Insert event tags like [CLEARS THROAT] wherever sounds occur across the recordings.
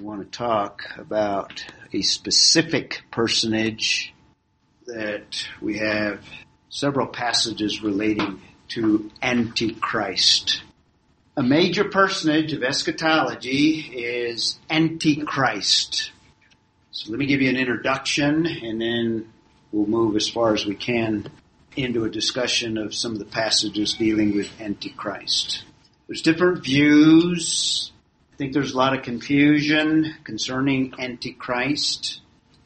We want to talk about a specific personage that we have several passages relating to Antichrist. A major personage of eschatology is Antichrist. So let me give you an introduction and then we'll move as far as we can into a discussion of some of the passages dealing with Antichrist. There's different views. Think there's a lot of confusion concerning Antichrist.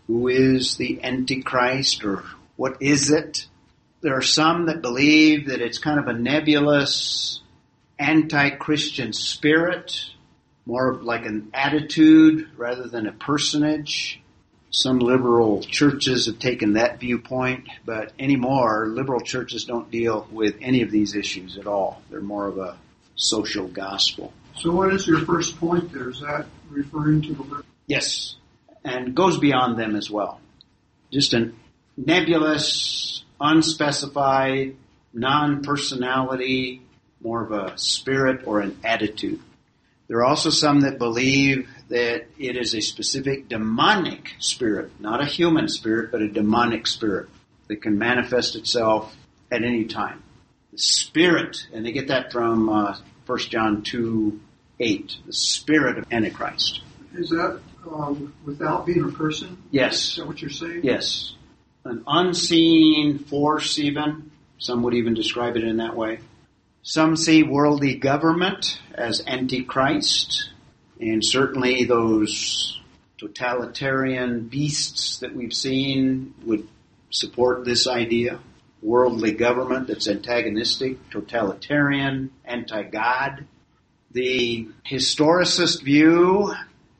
Who is the Antichrist or what is it? There are some that believe that it's kind of a nebulous anti-Christian spirit, more like an attitude rather than a personage. Some liberal churches have taken that viewpoint, but anymore, liberal churches don't deal with any of these issues at all. They're more of a social gospel. So what is your first point there? Is that referring to the liberal? Yes, and goes beyond them as well. Just a nebulous, unspecified, non-personality, more of a spirit or an attitude. There are also some that believe that it is a specific demonic spirit, not a human spirit, but a demonic spirit that can manifest itself at any time. The spirit, and they get that from uh, 1 John 2, 8, the spirit of Antichrist. Is that um, without being a person? Yes. Is that what you're saying? yes. An unseen force even. Some would even describe it in that way. Some see worldly government as antichrist, and certainly those totalitarian beasts that we've seen would support this idea. Worldly government that's antagonistic, totalitarian, anti-God. The historicist view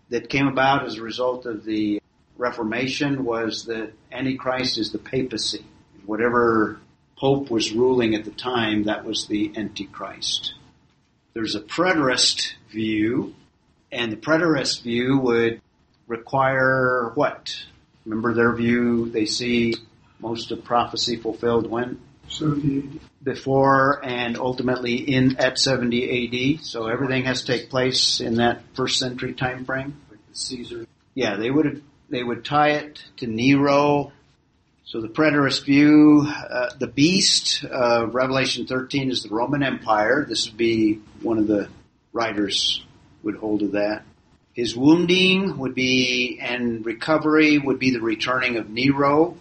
that came about as a result of the Reformation was that Antichrist is the papacy. Whatever Pope was ruling at the time, that was the Antichrist. There's a preterist view, and the preterist view would require what? Remember their view, they see most of prophecy fulfilled when? So the, Before and ultimately in at 70 AD. So everything has to take place in that first century time frame. Caesar. Yeah, they would have, they would tie it to Nero. So the preterist view, uh, the beast, uh, Revelation 13 is the Roman Empire. This would be one of the writers would hold to that. His wounding would be and recovery would be the returning of Nero.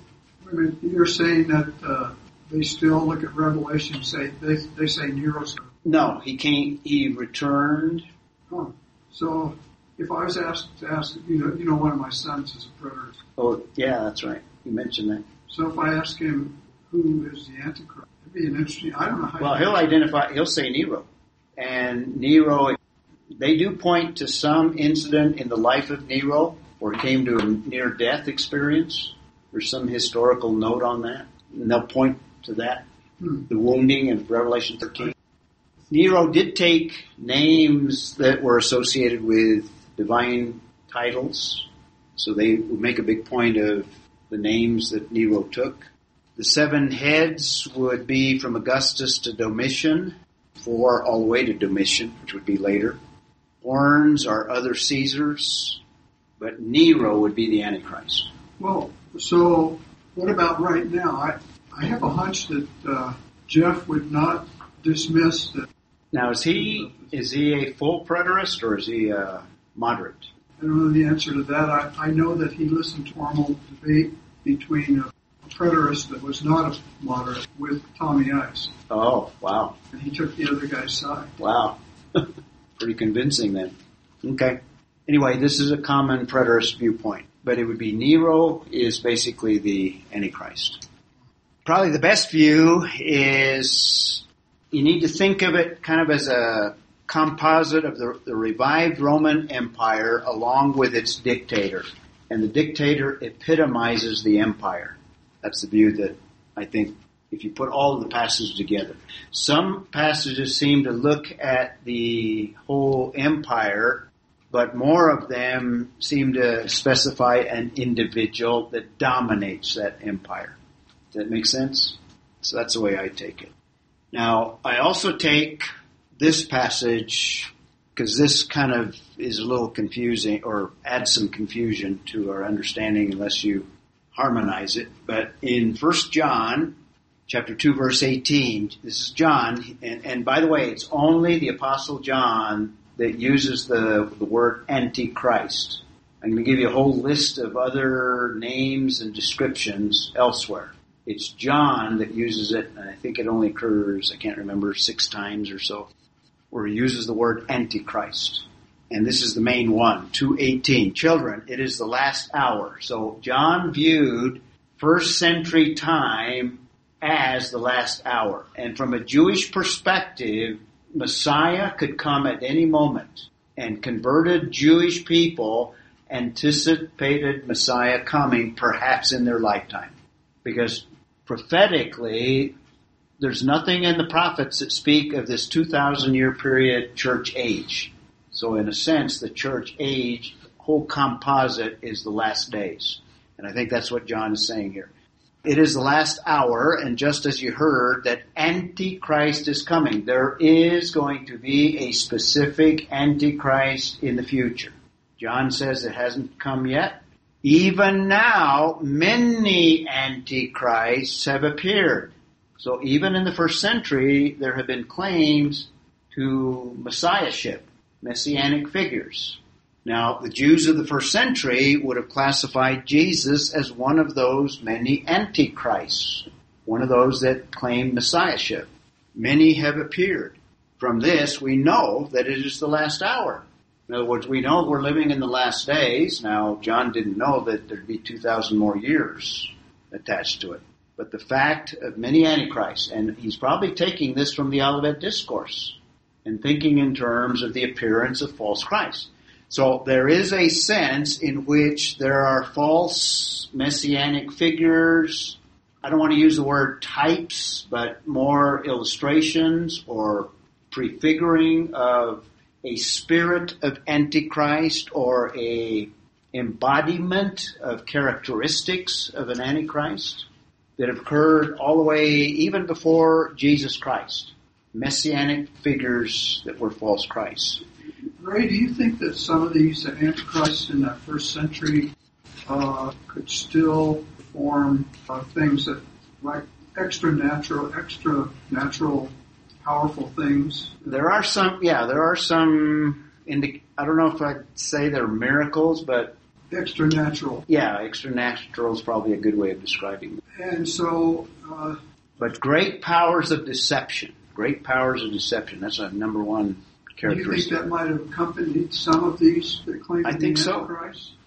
You're saying that uh, they still look at Revelation and say they they say Nero's. No, he came. He returned. Huh. So if I was asked to ask, you know, you know, one of my sons is a preterist. Oh, yeah, that's right. You mentioned that. So if I ask him who is the Antichrist, it'd be an interesting. I don't know how. Well, he'll identify. He'll say Nero, and Nero. They do point to some incident in the life of Nero, or came to a near-death experience. There's some historical note on that, and they'll point to that. Hmm. The wounding in Revelation 13. Nero did take names that were associated with divine titles, so they would make a big point of the names that Nero took. The seven heads would be from Augustus to Domitian, four all the way to Domitian, which would be later. Horns are other Caesars, but Nero would be the Antichrist. Well, so what about right now? I I have a hunch that uh, Jeff would not dismiss that. Now, is he is he a full preterist or is he a moderate? I don't know the answer to that. I, I know that he listened to formal debate between a, a preterist that was not a moderate with Tommy Ice, Oh, wow, and he took the other guy's side. wow, [LAUGHS] pretty convincing then. Okay. Anyway, this is a common preterist viewpoint, but it would be Nero is basically the Antichrist. Probably the best view is you need to think of it kind of as a composite of the, the revived Roman Empire along with its dictator. And the dictator epitomizes the empire. That's the view that I think if you put all of the passages together. Some passages seem to look at the whole empire, but more of them seem to specify an individual that dominates that empire. That make sense? So that's the way I take it. Now, I also take this passage because this kind of is a little confusing or adds some confusion to our understanding unless you harmonize it. But in First John chapter 2 verse 18, this is John, and, and by the way, it's only the apostle John that uses the, the word antichrist. I'm going to give you a whole list of other names and descriptions elsewhere. It's John that uses it, and I think it only occurs, I can't remember, six times or so, where he uses the word antichrist. And this is the main one, 218. Children, it is the last hour. So John viewed first century time as the last hour. And from a Jewish perspective, Messiah could come at any moment. And converted Jewish people anticipated Messiah coming perhaps in their lifetime. Because prophetically, there's nothing in the prophets that speak of this 2,000 year period church age. So in a sense, the church age, whole composite is the last days. And I think that's what John is saying here. It is the last hour, and just as you heard, that Antichrist is coming. There is going to be a specific Antichrist in the future. John says it hasn't come yet. Even now, many Antichrists have appeared. So even in the first century, there have been claims to messiahship, messianic figures. Now, the Jews of the first century would have classified Jesus as one of those many antichrists, one of those that claim messiahship. Many have appeared. From this, we know that it is the last hour. In other words, we know we're living in the last days. Now, John didn't know that there'd be 2,000 more years attached to it. But the fact of many antichrists, and he's probably taking this from the Olivet Discourse and thinking in terms of the appearance of false Christ. So there is a sense in which there are false messianic figures. I don't want to use the word types, but more illustrations or prefiguring of a spirit of Antichrist or a embodiment of characteristics of an Antichrist that occurred all the way even before Jesus Christ. Messianic figures that were false Christs. Ray, do you think that some of these antichrists in that first century uh, could still perform uh, things that, like extra natural, extra natural, powerful things? There are some, yeah, there are some. Indi- I don't know if I'd say they're miracles, but extra natural. Yeah, extra natural is probably a good way of describing it. And so, uh, but great powers of deception. Great powers of deception. That's a number one characteristic. do you think that might have accompanied some of these that claim I think so.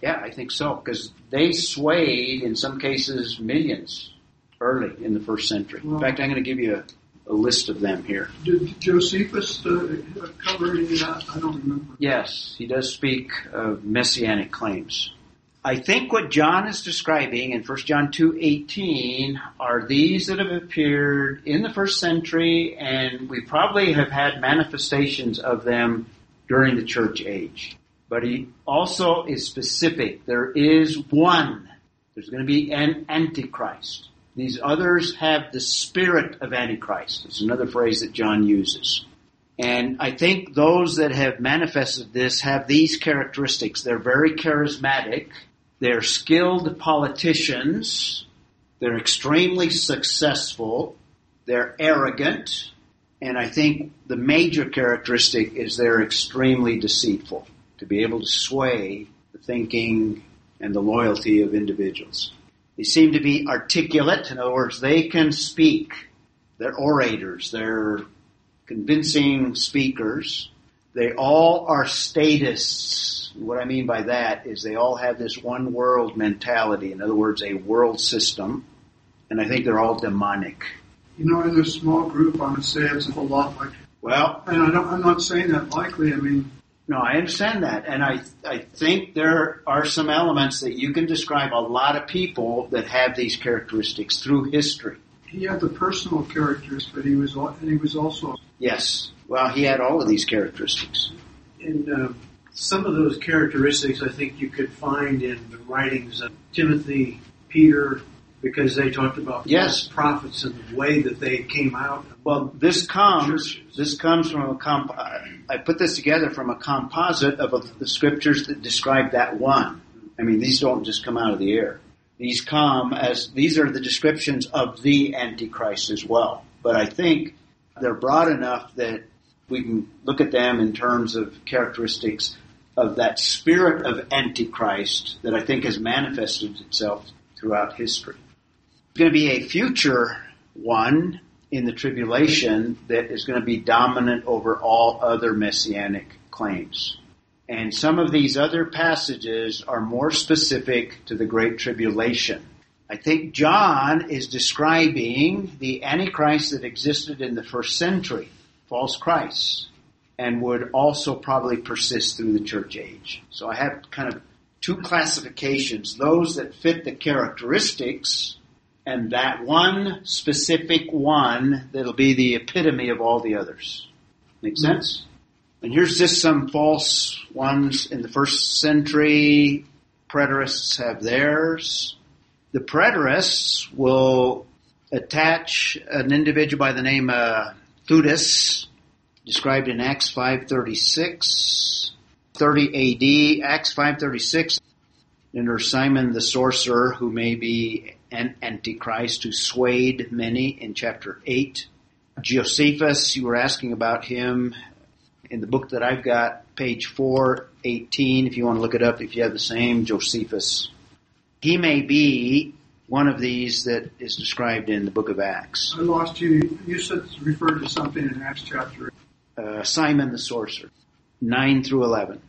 Yeah, I think so because they swayed in some cases millions early in the first century. Well, in fact, I'm going to give you a, list of them here. Did Josephus uh, cover any of that? I don't remember. Yes, he does speak of messianic claims. I think what John is describing in 1 John 2:18 are these that have appeared in the first century and we probably have had manifestations of them during the church age. But he also is specific. There is one. There's going to be an antichrist. These others have the spirit of antichrist. It's another phrase that John uses. And I think those that have manifested this have these characteristics. They're very charismatic they're skilled politicians. They're extremely successful. They're arrogant. And I think the major characteristic is they're extremely deceitful to be able to sway the thinking and the loyalty of individuals. They seem to be articulate. In other words, they can speak. They're orators. They're convincing speakers. They all are statists what I mean by that is they all have this one world mentality. In other words, a world system. And I think they're all demonic. You know, in a small group, I would say it's a lot like. Well, and I don't, I'm not saying that likely. I mean, no, I understand that, and I I think there are some elements that you can describe a lot of people that have these characteristics through history. He had the personal characteristics, but he was and he was also yes. Well, he had all of these characteristics. And uh, some of those characteristics I think you could find in the writings of Timothy, Peter, because they talked about Yes. prophets and the way that they came out. Well, this comes Churches. this comes from a comp. I put this together from a composite of the scriptures that describe that one. I mean, these don't just come out of the air. These come as these are the descriptions of the Antichrist as well. But I think they're broad enough that we can look at them in terms of characteristics of that spirit of Antichrist that I think has manifested itself throughout history. It's going to be a future one in the tribulation that is going to be dominant over all other messianic claims. And some of these other passages are more specific to the Great Tribulation. I think John is describing the Antichrist that existed in the first century, false Christ, and would also probably persist through the church age. So I have kind of two classifications, those that fit the characteristics and that one specific one that'll be the epitome of all the others. Make sense? And here's just some false ones in the first century. Preterists have theirs. The preterists will attach an individual by the name of Theudas, described in Acts 536, 30 AD, Acts 536. And there's Simon the sorcerer, who may be an antichrist, who swayed many in chapter 8. Josephus, you were asking about him in the book that I've got, page 418, if you want to look it up, if you have the same, Josephus. He may be one of these that is described in the book of Acts. I lost you. You said referred to something in Acts chapter. Uh, Simon the sorcerer, 9 through 11.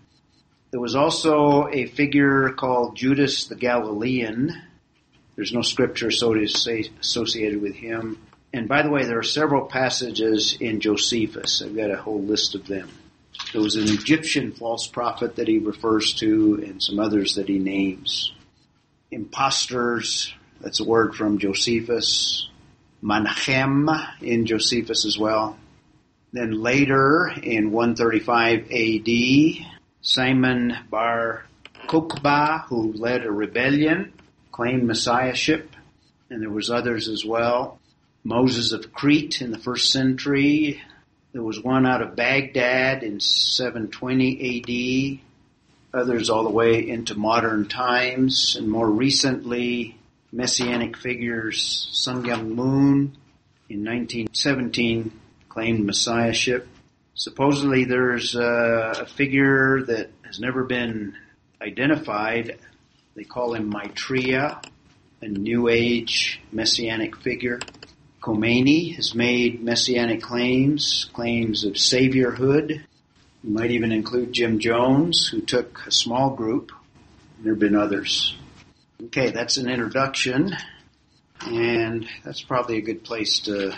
There was also a figure called Judas the Galilean. There's no scripture associated with him. And by the way, there are several passages in Josephus. I've got a whole list of them. There was an Egyptian false prophet that he refers to and some others that he names. Imposters, that's a word from Josephus. Manachem in Josephus as well. Then later in 135 AD, Simon Bar Kokhba, who led a rebellion, claimed messiahship, and there was others as well. Moses of Crete in the first century. There was one out of Baghdad in 720 AD. Others all the way into modern times, and more recently, messianic figures Sun Myung Moon in 1917 claimed messiahship. Supposedly there's uh, a figure that has never been identified. They call him Maitreya, a New Age messianic figure. Khomeini has made messianic claims, claims of saviorhood. You might even include Jim Jones, who took a small group. There have been others. Okay, that's an introduction, and that's probably a good place to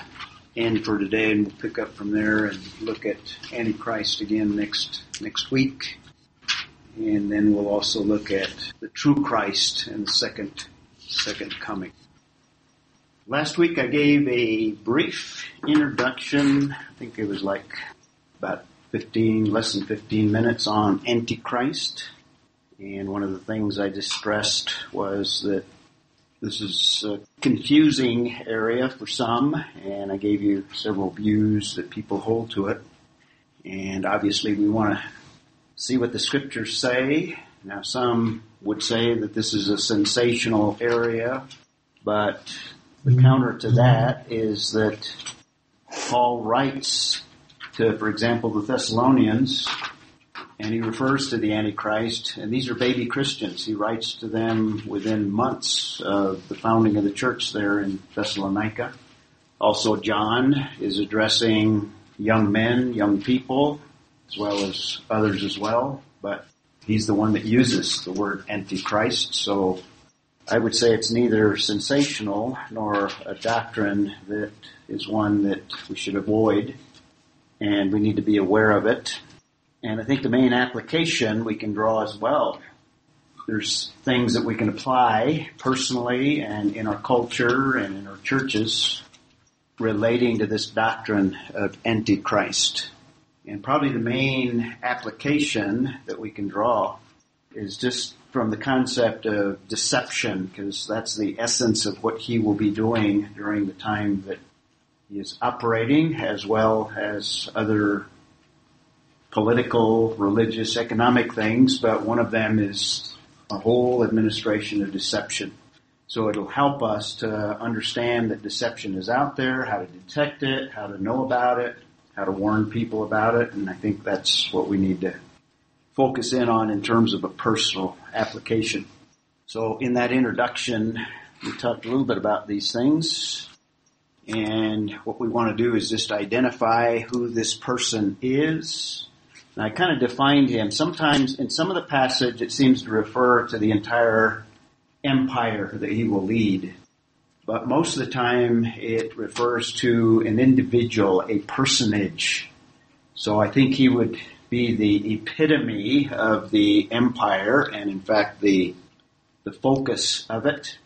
end for today, and we'll pick up from there and look at Antichrist again next next week, and then we'll also look at the true Christ and the second second coming. Last week I gave a brief introduction. I think it was like about 15, less than 15 minutes on Antichrist. And one of the things I distressed was that this is a confusing area for some, and I gave you several views that people hold to it. And obviously we want to see what the scriptures say. Now some would say that this is a sensational area, but the counter to that is that Paul writes to, for example, the Thessalonians, and he refers to the Antichrist, and these are baby Christians. He writes to them within months of the founding of the church there in Thessalonica. Also, John is addressing young men, young people, as well as others as well, but he's the one that uses the word Antichrist, so I would say it's neither sensational nor a doctrine that is one that we should avoid, and we need to be aware of it. And I think the main application we can draw as well. There's things that we can apply personally and in our culture and in our churches relating to this doctrine of Antichrist. And probably the main application that we can draw is just from the concept of deception, because that's the essence of what he will be doing during the time that he is operating, as well as other political, religious, economic things, but one of them is a whole administration of deception. So it'll help us to understand that deception is out there, how to detect it, how to know about it, how to warn people about it, and I think that's what we need to focus in on in terms of a personal application. So in that introduction, we talked a little bit about these things. And what we want to do is just identify who this person is. And I kind of defined him. Sometimes in some of the passage, it seems to refer to the entire empire that he will lead. But most of the time, it refers to an individual, a personage. So I think he would be the epitome of the empire and in fact the, the focus of it.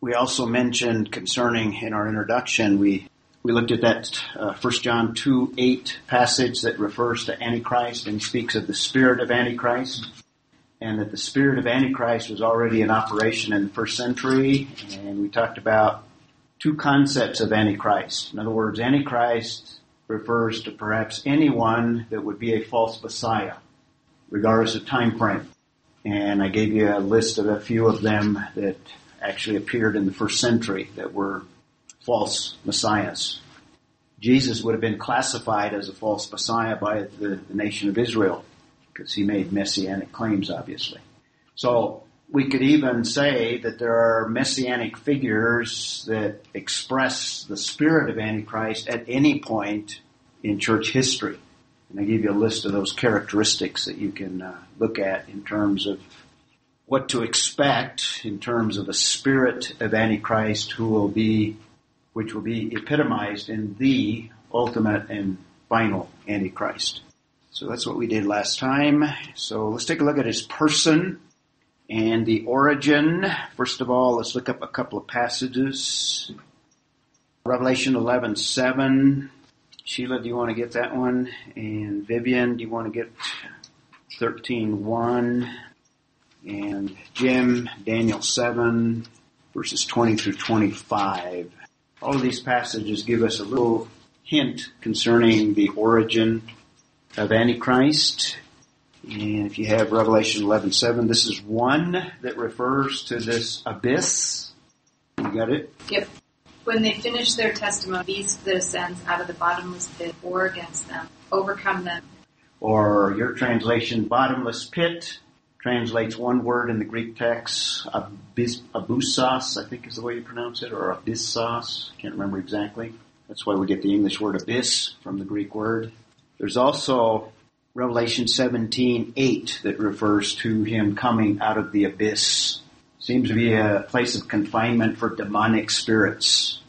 We also mentioned concerning in our introduction, we, we looked at that uh, 1 John 2, 8 passage that refers to Antichrist and speaks of the spirit of Antichrist and that the spirit of Antichrist was already in operation in the first century and we talked about two concepts of Antichrist. In other words, Antichrist refers to perhaps anyone that would be a false messiah, regardless of time frame. And I gave you a list of a few of them that actually appeared in the first century that were false messiahs. Jesus would have been classified as a false messiah by the, the nation of Israel because he made messianic claims, obviously. So we could even say that there are messianic figures that express the spirit of Antichrist at any point in church history. And I give you a list of those characteristics that you can uh, look at in terms of what to expect in terms of a spirit of Antichrist who will be, which will be epitomized in the ultimate and final Antichrist. So that's what we did last time. So let's take a look at his person and the origin. First of all, let's look up a couple of passages. Revelation 11, 7. Sheila, do you want to get that one? And Vivian, do you want to get 13, 1? And Jim, Daniel 7, verses 20 through 25. All of these passages give us a little hint concerning the origin of Antichrist and if you have Revelation 11:7, this is one that refers to this abyss. You got it? Yep. When they finish their testimony, beast that ascends out of the bottomless pit or against them, overcome them. Or your translation, bottomless pit, translates one word in the Greek text, abys, abyssos, I think is the way you pronounce it, or abyssos, can't remember exactly. That's why we get the English word abyss from the Greek word. There's also Revelation 17:8 that refers to him coming out of the abyss. Seems to be a place of confinement for demonic spirits,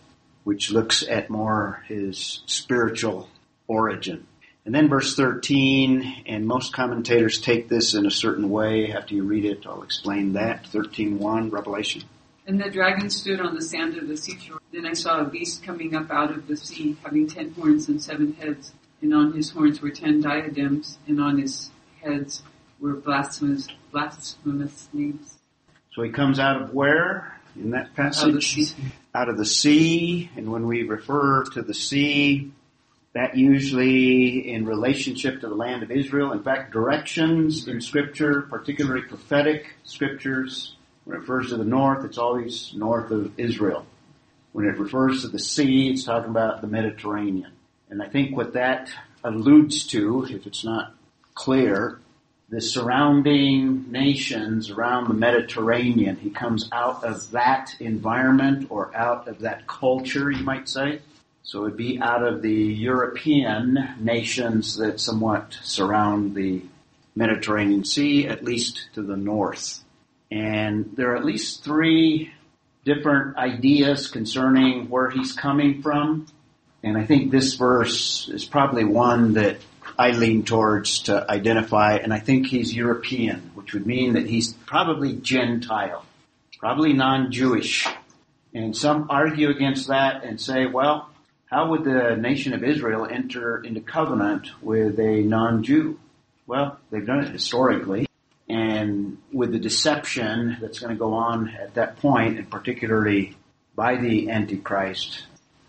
which looks at more his spiritual origin. And then verse 13, and most commentators take this in a certain way. After you read it, I'll explain that. 13.1, Revelation. And the dragon stood on the sand of the seashore. Then I saw a beast coming up out of the sea, having ten horns and seven heads and on his horns were ten diadems, and on his heads were blasphemous, blasphemous names. So he comes out of where in that passage? Out of the sea. Out of the sea, and when we refer to the sea, that usually in relationship to the land of Israel. In fact, directions in scripture, particularly prophetic scriptures, when it refers to the north, it's always north of Israel. When it refers to the sea, it's talking about the Mediterranean. And I think what that alludes to, if it's not clear, the surrounding nations around the Mediterranean. He comes out of that environment or out of that culture, you might say. So it'd be out of the European nations that somewhat surround the Mediterranean Sea, at least to the north. And there are at least three different ideas concerning where he's coming from. And I think this verse is probably one that I lean towards to identify, and I think he's European, which would mean that he's probably Gentile, probably non-Jewish. And some argue against that and say, well, how would the nation of Israel enter into covenant with a non-Jew? Well, they've done it historically. And with the deception that's going to go on at that point, and particularly by the Antichrist,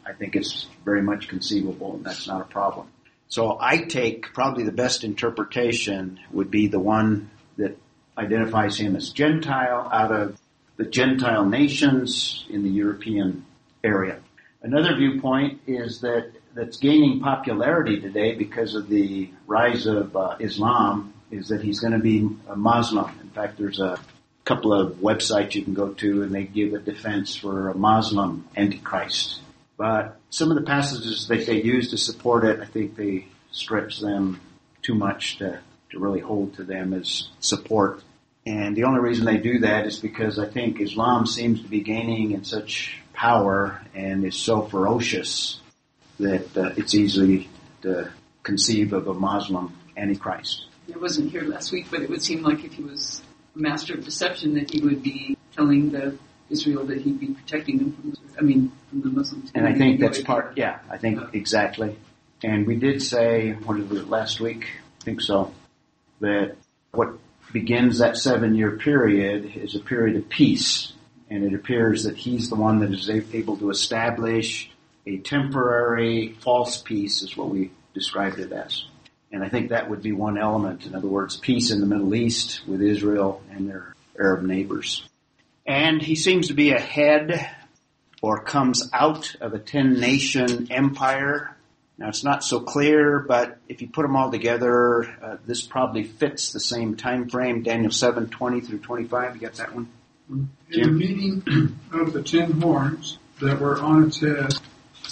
I think it's very much conceivable and that's not a problem. So I take probably the best interpretation would be the one that identifies him as Gentile out of the Gentile nations in the European area. Another viewpoint is that that's gaining popularity today because of the rise of uh, Islam is that he's going to be a Muslim. In fact, there's a couple of websites you can go to and they give a defense for a Muslim Antichrist. But some of the passages that they use to support it, I think they stretch them too much to, to really hold to them as support. And the only reason they do that is because I think Islam seems to be gaining in such power and is so ferocious that uh, it's easy to conceive of a Muslim Antichrist. I wasn't here last week, but it would seem like if he was a master of deception, that he would be telling the Israel that he'd be protecting them from, I mean, from the Muslims. And I think that's part, yeah, I think exactly. And we did say, what was it, last week? I think so, that what begins that seven year period is a period of peace. And it appears that he's the one that is able to establish a temporary false peace is what we described it as. And I think that would be one element. In other words, peace in the Middle East with Israel and their Arab neighbors. And he seems to be a head or comes out of a 10 nation empire. Now it's not so clear, but if you put them all together, uh, this probably fits the same time frame. Daniel 7, 20 through 25. You got that one? In the meeting [CLEARS THROAT] of the ten horns that were on its head,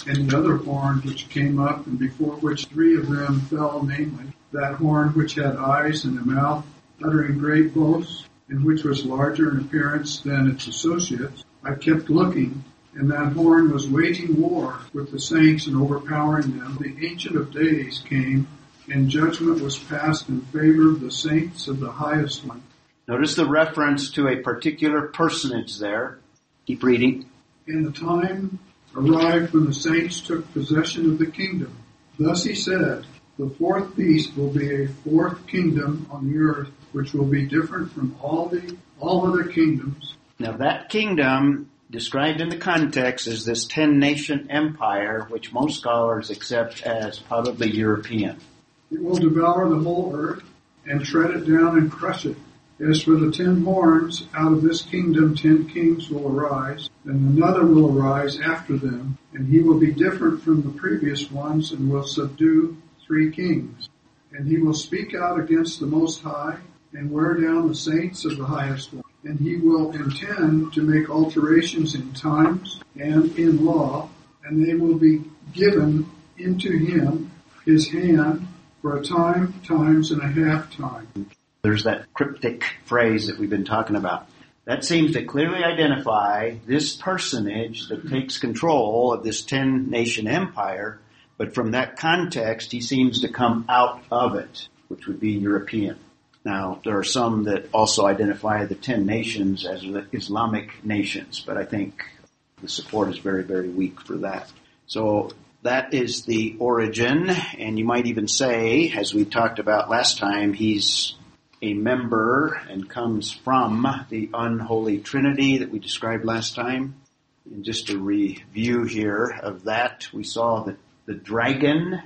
and the other horn which came up, and before which three of them fell, namely, that horn which had eyes and a mouth, uttering great boasts, and which was larger in appearance than its associates, I kept looking, and that horn was waging war with the saints and overpowering them. The Ancient of Days came, and judgment was passed in favor of the saints of the highest one. Notice the reference to a particular personage there. Keep reading. And the time arrived when the saints took possession of the kingdom. Thus he said, the fourth beast will be a fourth kingdom on the earth, which will be different from all the all other kingdoms. Now that kingdom described in the context is this ten nation empire, which most scholars accept as probably European. It will devour the whole earth and tread it down and crush it. As for the ten horns, out of this kingdom ten kings will arise, and another will arise after them, and he will be different from the previous ones and will subdue three kings. And he will speak out against the Most High and wear down the saints of the highest one. And he will intend to make alterations in times and in law, and they will be given into him his hand for a time, times, and a half time. There's that cryptic phrase that we've been talking about. That seems to clearly identify this personage that takes control of this 10 nation empire, but from that context, he seems to come out of it, which would be European. Now, there are some that also identify the 10 nations as Islamic nations, but I think the support is very, very weak for that. So that is the origin, and you might even say, as we talked about last time, he's a member and comes from the unholy trinity that we described last time. And just a review here of that, we saw that the dragon,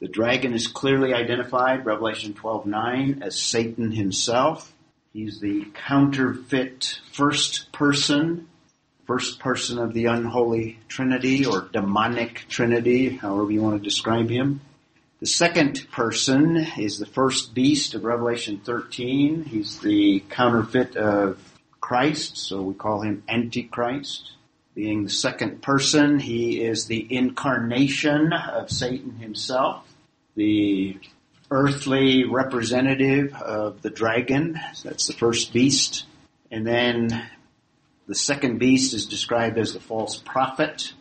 the dragon is clearly identified, Revelation 12:9, as Satan himself. He's the counterfeit first person, first person of the unholy trinity or demonic trinity, however you want to describe him. The second person is the first beast of Revelation 13. He's the counterfeit of Christ, so we call him Antichrist. Being the second person, he is the incarnation of Satan himself, the earthly representative of the dragon. That's the first beast. And then the second beast is described as the false prophet.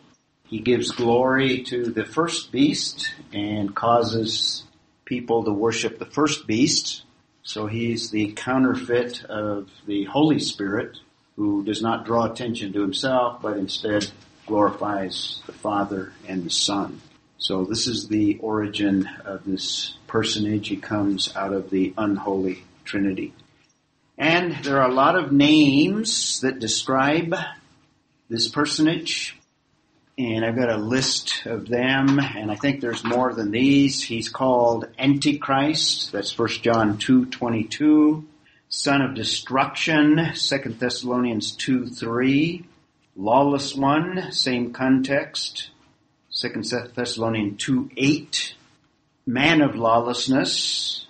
He gives glory to the first beast and causes people to worship the first beast. So he's the counterfeit of the Holy Spirit who does not draw attention to himself, but instead glorifies the Father and the Son. So this is the origin of this personage. He comes out of the unholy Trinity. And there are a lot of names that describe this personage. And I've got a list of them, and I think there's more than these. He's called Antichrist. That's 1 John 2.22. Son of Destruction, 2 Thessalonians 2, 3. Lawless One, same context, 2 Thessalonians 2, 8. Man of Lawlessness,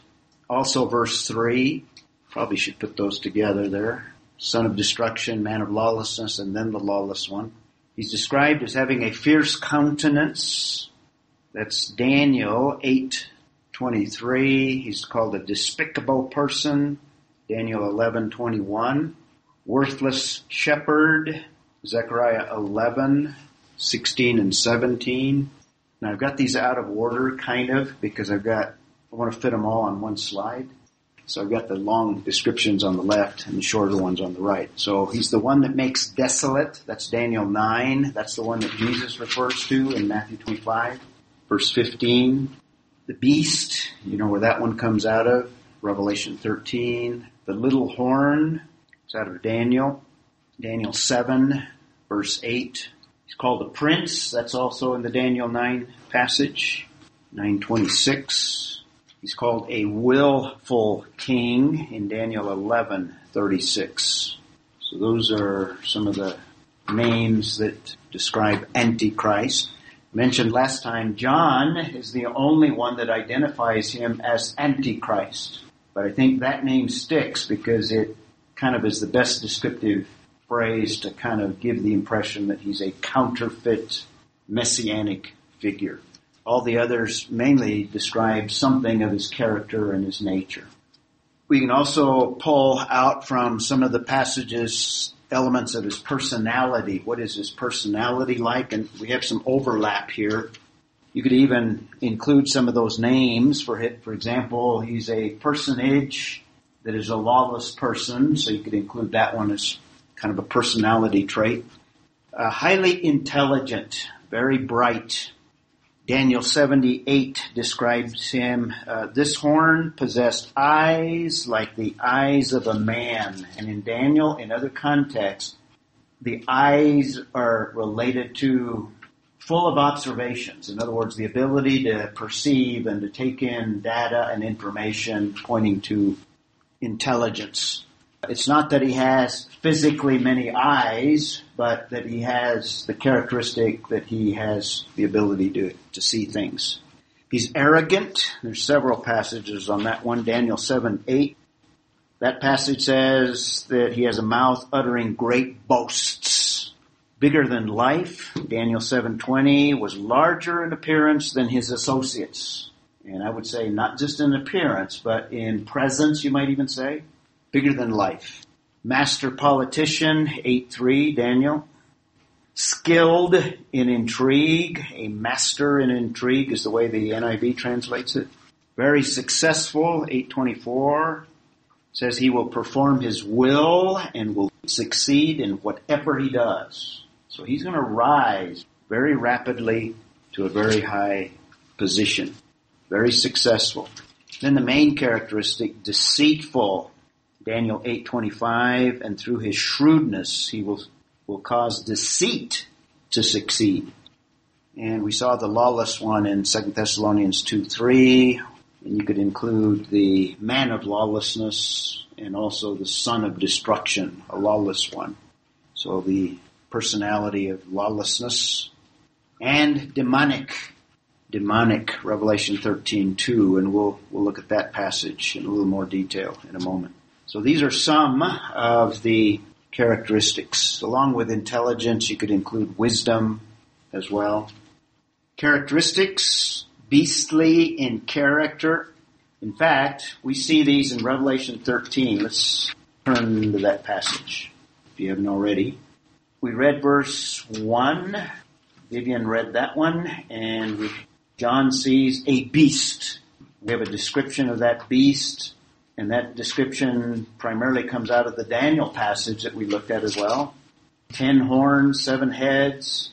also verse 3. Probably should put those together there. Son of Destruction, Man of Lawlessness, and then the Lawless One. He's described as having a fierce countenance. That's Daniel 8:23. He's called a despicable person. Daniel 11:21. Worthless shepherd. Zechariah 11:16 and 17. Now I've got these out of order kind of because I've got I want to fit them all on one slide. So I've got the long descriptions on the left and the shorter ones on the right. So he's the one that makes desolate. That's Daniel 9. That's the one that Jesus refers to in Matthew 25, verse 15. The beast, you know where that one comes out of. Revelation 13. The little horn, it's out of Daniel. Daniel 7, verse 8. He's called a prince. That's also in the Daniel 9 passage. 926. He's called a willful king in Daniel 11:36. So those are some of the names that describe Antichrist. Mentioned last time, John is the only one that identifies him as Antichrist. But I think that name sticks because it kind of is the best descriptive phrase to kind of give the impression that he's a counterfeit messianic figure. All the others mainly describe something of his character and his nature. We can also pull out from some of the passages elements of his personality. What is his personality like? And we have some overlap here. You could even include some of those names for. For example, he's a personage that is a lawless person, so you could include that one as kind of a personality trait. Uh, highly intelligent, very bright, Daniel 78 describes him, uh, this horn possessed eyes like the eyes of a man. And in Daniel, in other contexts, the eyes are related to full of observations. In other words, the ability to perceive and to take in data and information pointing to intelligence. It's not that he has physically many eyes, but that he has the characteristic that he has the ability to, to see things. He's arrogant. There's several passages on that one. Daniel 7, 8. That passage says that he has a mouth uttering great boasts. Bigger than life. Daniel 7.20 was larger in appearance than his associates. And I would say not just in appearance, but in presence, you might even say bigger than life. Master politician, 8-3, Daniel. Skilled in intrigue, a master in intrigue is the way the NIV translates it. Very successful, 824, says he will perform his will and will succeed in whatever he does. So he's going to rise very rapidly to a very high position. Very successful. Then the main characteristic, deceitful, Daniel 8:25, and through his shrewdness he will will cause deceit to succeed. And we saw the lawless one in 2 Thessalonians 2:3, and you could include the man of lawlessness and also the son of destruction, a lawless one. So the personality of lawlessness and demonic demonic Revelation 13:2 and we'll we'll look at that passage in a little more detail in a moment. So these are some of the characteristics. Along with intelligence, you could include wisdom as well. Characteristics, beastly in character. In fact, we see these in Revelation 13. Let's turn to that passage if you haven't already. We read verse 1. Vivian read that one and John sees a beast. We have a description of that beast and that description primarily comes out of the Daniel passage that we looked at as well. Ten horns, seven heads,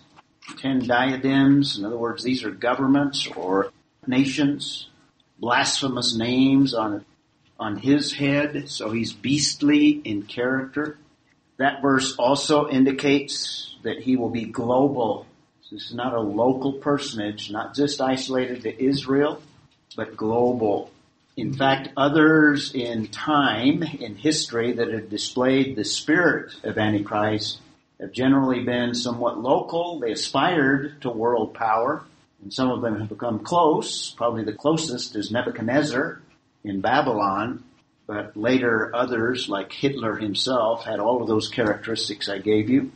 ten diadems. In other words, these are governments or nations, blasphemous names on on his head, so he's beastly in character. That verse also indicates that he will be global. This is not a local personage, not just isolated to Israel, but global. In fact, others in time, in history, that have displayed the spirit of Antichrist have generally been somewhat local. They aspired to world power, and some of them have become close. Probably the closest is Nebuchadnezzar in Babylon, but later others, like Hitler himself, had all of those characteristics I gave you.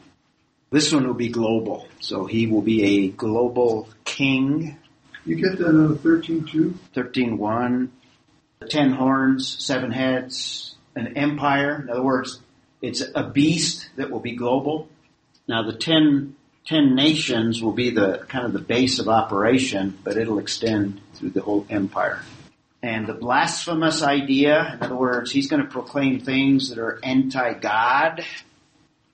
This one will be global, so he will be a global king. You get that out of 13.2? 13.1, ten horns, seven heads, an empire. In other words, it's a beast that will be global. Now the ten, ten nations will be the kind of the base of operation, but it'll extend through the whole empire. And the blasphemous idea, in other words, he's going to proclaim things that are anti-God,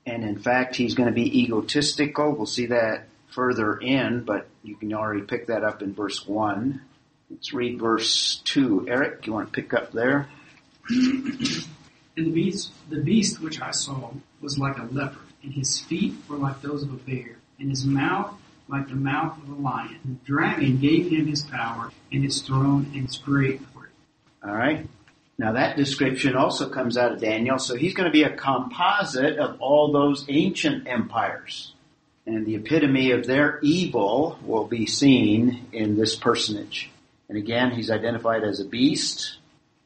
and in fact, he's going to be egotistical. We'll see that further in, but you can already pick that up in verse 1. Let's read verse 2. Eric, you want to pick up there? And the beast, the beast which I saw was like a leopard, and his feet were like those of a bear, and his mouth like the mouth of a lion. The dragon gave him his power, and his throne, and his great authority. Alright. Now that description also comes out of Daniel, so he's going to be a composite of all those ancient empires. And the epitome of their evil will be seen in this personage. And again, he's identified as a beast.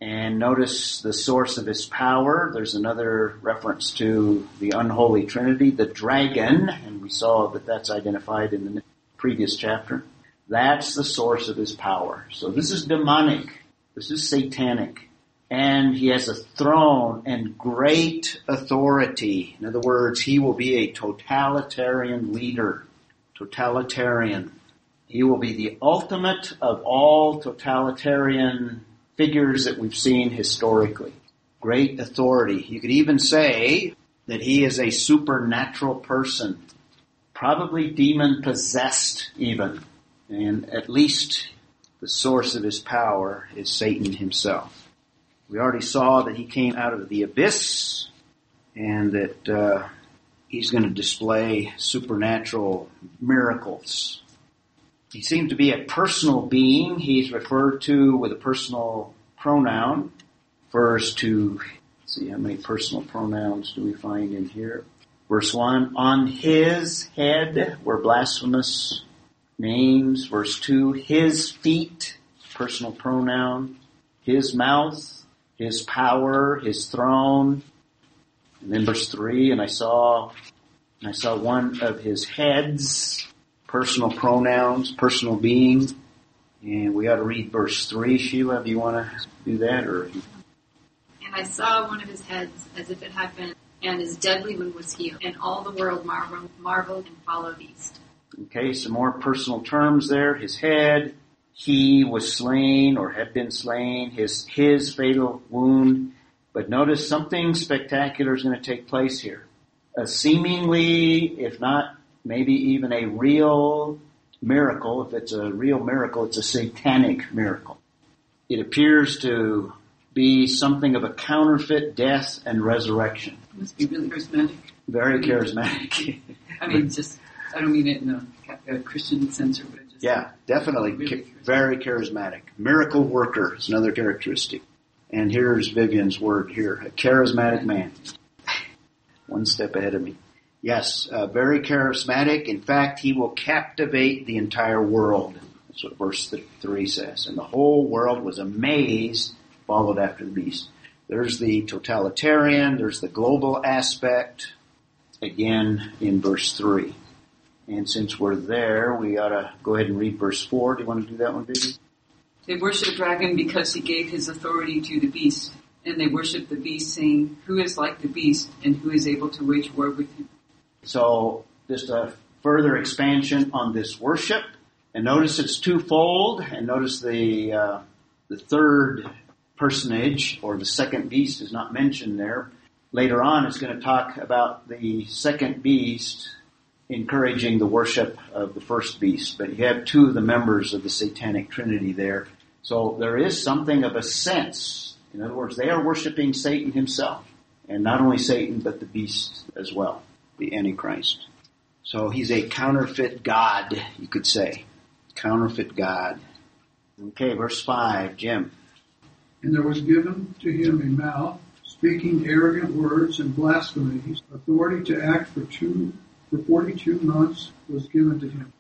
And notice the source of his power. There's another reference to the unholy trinity, the dragon, and we saw that that's identified in the previous chapter. That's the source of his power. So this is demonic. This is satanic. And he has a throne and great authority. In other words, he will be a totalitarian leader. Totalitarian. He will be the ultimate of all totalitarian figures that we've seen historically. Great authority. You could even say that he is a supernatural person. Probably demon possessed even. And at least the source of his power is Satan himself. We already saw that he came out of the abyss and that uh, he's going to display supernatural miracles. He seems to be a personal being. He's referred to with a personal pronoun. Refers to, see how many personal pronouns do we find in here? Verse 1, on his head were blasphemous names. Verse 2, his feet, personal pronoun. His mouth, his power, his throne. And then verse three, and I saw, I saw one of his heads, personal pronouns, personal being. And we ought to read verse three. Sheila, do you want to do that or? And I saw one of his heads as if it had been, and his deadly wound was healed, and all the world marveled, marveled and followed east. Okay, some more personal terms there. His head, he was slain or had been slain, his, his fatal wound. But notice something spectacular is going to take place here. A seemingly, if not maybe even a real miracle, if it's a real miracle, it's a satanic miracle. It appears to be something of a counterfeit death and resurrection. It must be really charismatic. Very charismatic. [LAUGHS] I mean, just, I don't mean it in a, a Christian sense or whatever. Yeah, definitely. Really Very charismatic. Miracle worker is another characteristic. And here's Vivian's word here. A charismatic man. [LAUGHS] One step ahead of me. Yes, uh, very charismatic. In fact, he will captivate the entire world. That's what verse th- 3 says. And the whole world was amazed, followed after the beast. There's the totalitarian, there's the global aspect, again in verse 3. And since we're there, we ought to go ahead and read verse 4. Do you want to do that one, Vivi? They worship the dragon because he gave his authority to the beast. And they worship the beast saying, who is like the beast and who is able to wage war with him? So just a further expansion on this worship. And notice it's twofold. And notice the uh, the third personage or the second beast is not mentioned there. Later on, it's going to talk about the second beast encouraging the worship of the first beast. But you have two of the members of the Satanic Trinity there. So there is something of a sense In other words, they are worshiping Satan himself. And not only Satan, but the beast as well, the Antichrist. So he's a counterfeit God, you could say. Counterfeit God. Okay, verse 5, Jim. And there was given to him a mouth, speaking arrogant words and blasphemies. Authority to act for two, for 42 months was given to him.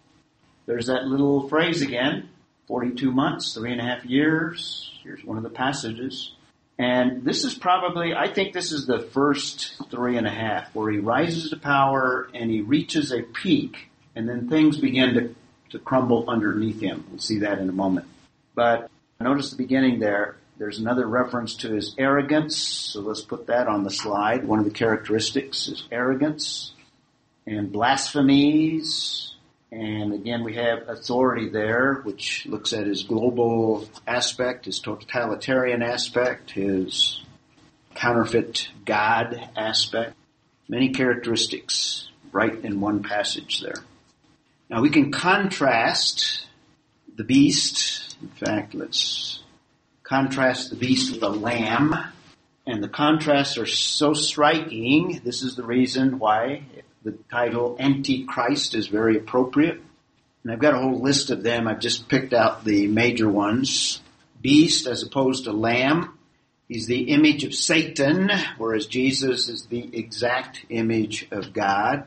There's that little phrase again. 42 months, three and a half years. Here's one of the passages. And this is probably, I think this is the first three and a half where he rises to power and he reaches a peak and then things begin to, to crumble underneath him. We'll see that in a moment. But notice the beginning there. There's another reference to his arrogance. So let's put that on the slide. One of the characteristics is arrogance and blasphemies and again, we have authority there, which looks at his global aspect, his totalitarian aspect, his counterfeit God aspect. Many characteristics right in one passage there. Now we can contrast the beast. In fact, let's contrast the beast with the lamb. And the contrasts are so striking. This is the reason why the title Antichrist is very appropriate. And I've got a whole list of them. I've just picked out the major ones. Beast as opposed to lamb. He's the image of Satan, whereas Jesus is the exact image of God.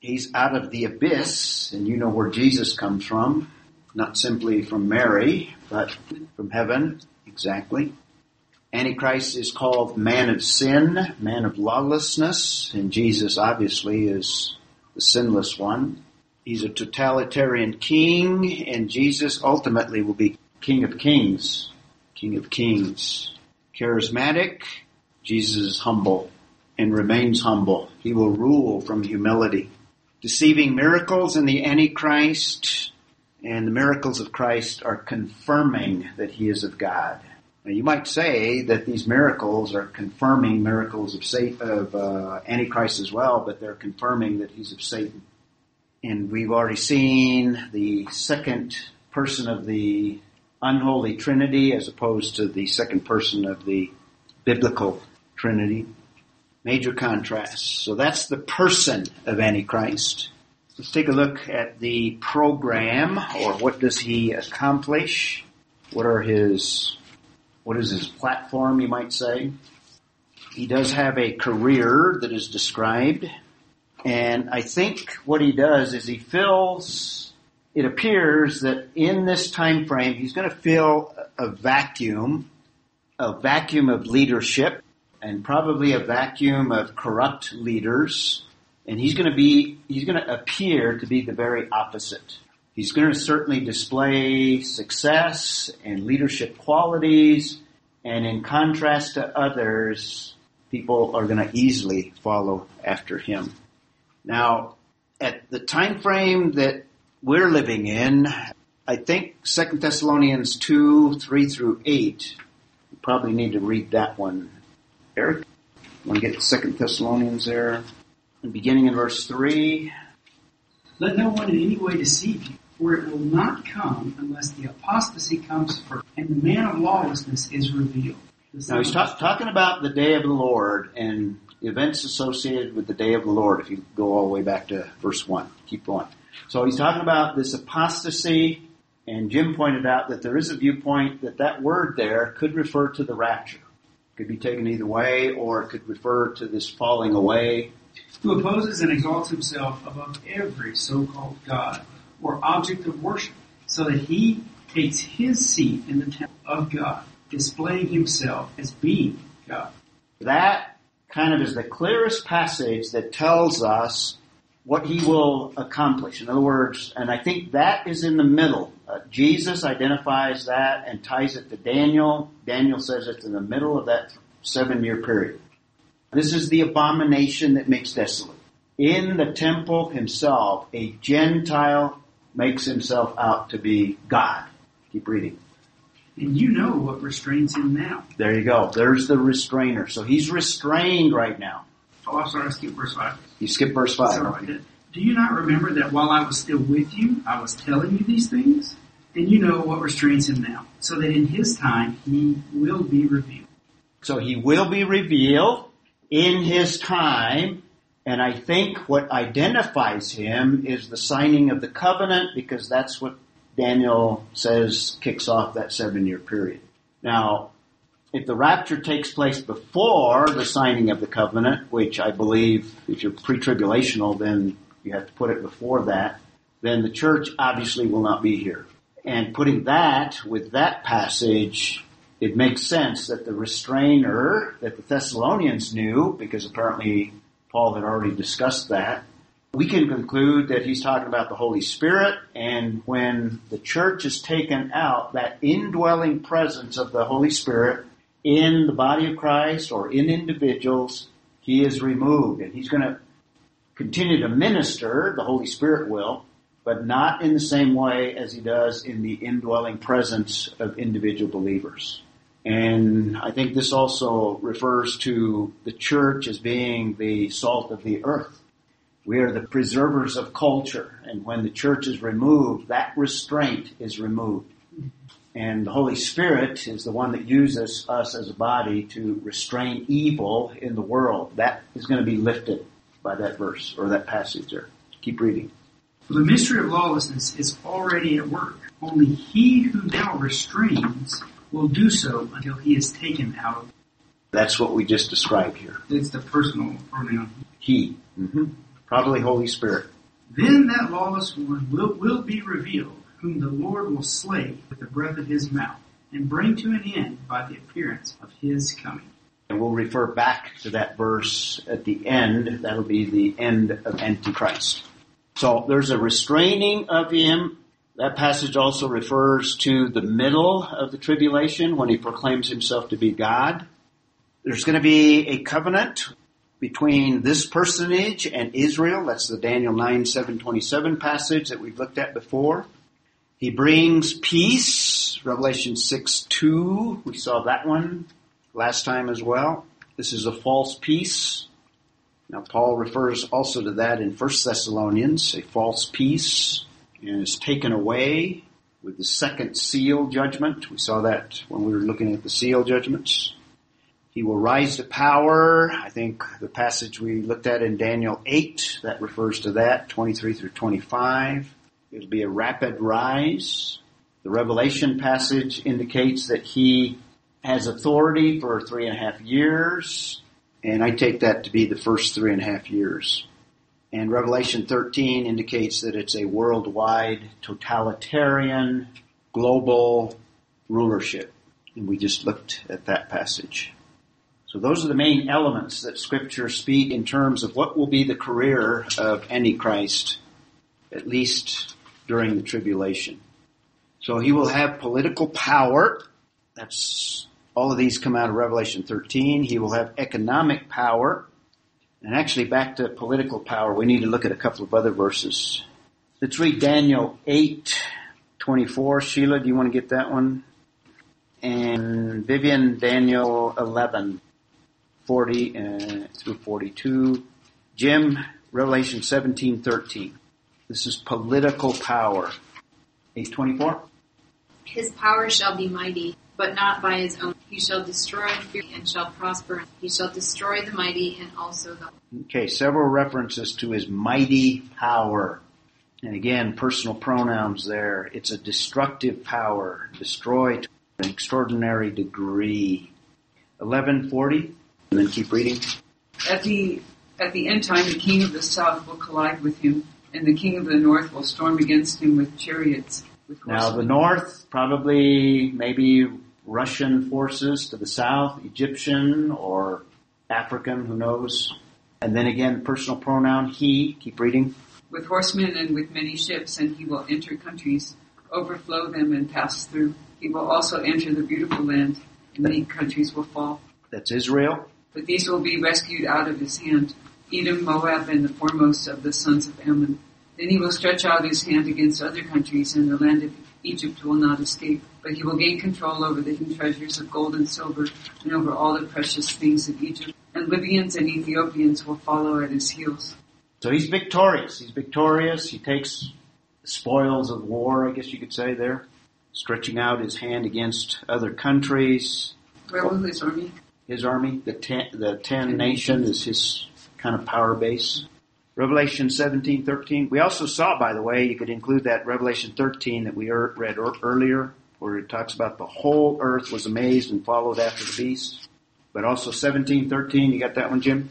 He's out of the abyss, and you know where Jesus comes from. Not simply from Mary, but from heaven, exactly. Antichrist is called man of sin, man of lawlessness, and Jesus obviously is the sinless one. He's a totalitarian king, and Jesus ultimately will be King of Kings. King of Kings. Charismatic, Jesus is humble and remains humble. He will rule from humility. Deceiving miracles in the Antichrist, and the miracles of Christ are confirming that he is of God. Now, you might say that these miracles are confirming miracles of, Satan, of uh, Antichrist as well, but they're confirming that he's of Satan. And we've already seen the second person of the unholy Trinity as opposed to the second person of the biblical Trinity. Major contrast. So that's the person of Antichrist. Let's take a look at the program, or what does he accomplish? What are his what is his platform, you might say. He does have a career that is described, and I think what he does is he fills, it appears that in this time frame, he's going to fill a vacuum, a vacuum of leadership, and probably a vacuum of corrupt leaders, and he's going to be, he's going to appear to be the very opposite. He's going to certainly display success and leadership qualities, and in contrast to others, people are going to easily follow after him. Now, at the time frame that we're living in, I think Second Thessalonians 2, 3 through 8, you probably need to read that one. Eric, want to get Second Thessalonians there? Beginning in verse 3. Let no one in any way deceive you for it will not come unless the apostasy comes first, and the man of lawlessness is revealed. Now he's ta- talking about the day of the Lord and events associated with the day of the Lord. If you go all the way back to verse one, keep going. So he's talking about this apostasy, and Jim pointed out that there is a viewpoint that that word there could refer to the rapture. It could be taken either way, or it could refer to this falling away. Who opposes and exalts himself above every so-called God or object of worship, so that he takes his seat in the temple of God, displaying himself as being God. That kind of is the clearest passage that tells us what he will accomplish. In other words, and I think that is in the middle. Uh, Jesus identifies that and ties it to Daniel. Daniel says it's in the middle of that seven year period. This is the abomination that makes desolate. In the temple himself, a Gentile makes himself out to be God. Keep reading. And you know what restrains him now. There you go. There's the restrainer. So he's restrained right now. Oh, I'm sorry, I skipped verse 5. You skip verse 5. Sorry, Do you not remember that while I was still with you, I was telling you these things? And you know what restrains him now, so that in his time he will be revealed. So he will be revealed in his time, and I think what identifies him is the signing of the covenant because that's what Daniel says kicks off that seven year period. Now, if the rapture takes place before the signing of the covenant, which I believe if you're pre-tribulational, then you have to put it before that, then the church obviously will not be here. And putting that with that passage, it makes sense that the restrainer that the Thessalonians knew, because apparently Paul had already discussed that, we can conclude that he's talking about the Holy Spirit, and when the church is taken out, that indwelling presence of the Holy Spirit in the body of Christ or in individuals, he is removed. And he's going to continue to minister, the Holy Spirit will, but not in the same way as he does in the indwelling presence of individual believers. And I think this also refers to the church as being the salt of the earth. We are the preservers of culture, and when the church is removed, that restraint is removed. And the Holy Spirit is the one that uses us as a body to restrain evil in the world. That is going to be lifted by that verse or that passage there. Keep reading. The mystery of lawlessness is already at work. Only he who now restrains will do so until he is taken out. That's what we just described here. It's the personal pronoun. He. hmm Probably Holy Spirit. Then that lawless one will, will be revealed, whom the Lord will slay with the breath of his mouth, and bring to an end by the appearance of his coming. And we'll refer back to that verse at the end. That'll be the end of Antichrist. So there's a restraining of him. That passage also refers to the middle of the tribulation when he proclaims himself to be God. There's going to be a covenant between this personage and Israel. That's the Daniel 9, 7, 27 passage that we've looked at before. He brings peace, Revelation 6, 2. We saw that one last time as well. This is a false peace. Now Paul refers also to that in 1 Thessalonians, a false peace, is taken away with the second seal judgment. We saw that when we were looking at the seal judgments. He will rise to power. I think the passage we looked at in Daniel 8, that refers to that, 23 through 25. It'll be a rapid rise. The Revelation passage indicates that he has authority for three and a half years, and I take that to be the first three and a half years. And Revelation 13 indicates that it's a worldwide, totalitarian, global rulership. And we just looked at that passage. So those are the main elements that scripture speak in terms of what will be the career of Antichrist, at least during the tribulation. So he will have political power. That's all of these come out of Revelation 13. He will have economic power. And actually back to political power, we need to look at a couple of other verses. Let's read Daniel 8, 24. Sheila, do you want to get that one? And Vivian, Daniel 11, 40 uh, through 42. Jim, Revelation 17, 13. This is political power. 824. His power shall be mighty, but not by his own. He shall destroy fear and shall prosper. He shall destroy the mighty and also the. Okay, several references to his mighty power. And again, personal pronouns there. It's a destructive power, destroy to an extraordinary degree. 1140, and then keep reading. At the at the end time, the king of the south will collide with him, and the king of the north will storm against him with chariots. Now the north, probably maybe Russian forces to the south, Egyptian or African, who knows. And then again, personal pronoun, he, keep reading. with horsemen and with many ships, and he will enter countries, overflow them, and pass through. He will also enter the beautiful land, and many countries will fall. That's Israel. But these will be rescued out of his hand, Edom, Moab, and the foremost of the sons of Ammon. Then he will stretch out his hand against other countries, and the land of Egypt will not escape. But he will gain control over the hidden treasures of gold and silver, and over all the precious things of Egypt. And Libyans and Ethiopians will follow at his heels. So he's victorious. He's victorious. He takes spoils of war, I guess you could say there, stretching out his hand against other countries. Where will his army? his army. The ten, the ten nation is his kind of power base. Revelation 17, 13. We also saw, by the way, you could include that Revelation 13 that we er- read er- earlier, where it talks about the whole earth was amazed and followed after the beast. But also 17, 13, you got that one, Jim?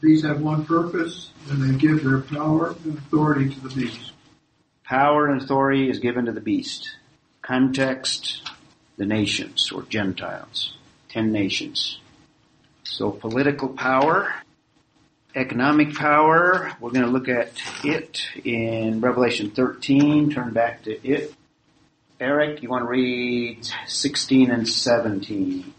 These have one purpose, and they give their power and authority to the beast. Power and authority is given to the beast. Context, the nations or Gentiles. Ten nations. So political power, economic power, we're going to look at it in Revelation 13. Turn back to it. Eric, you want to read 16 and 17.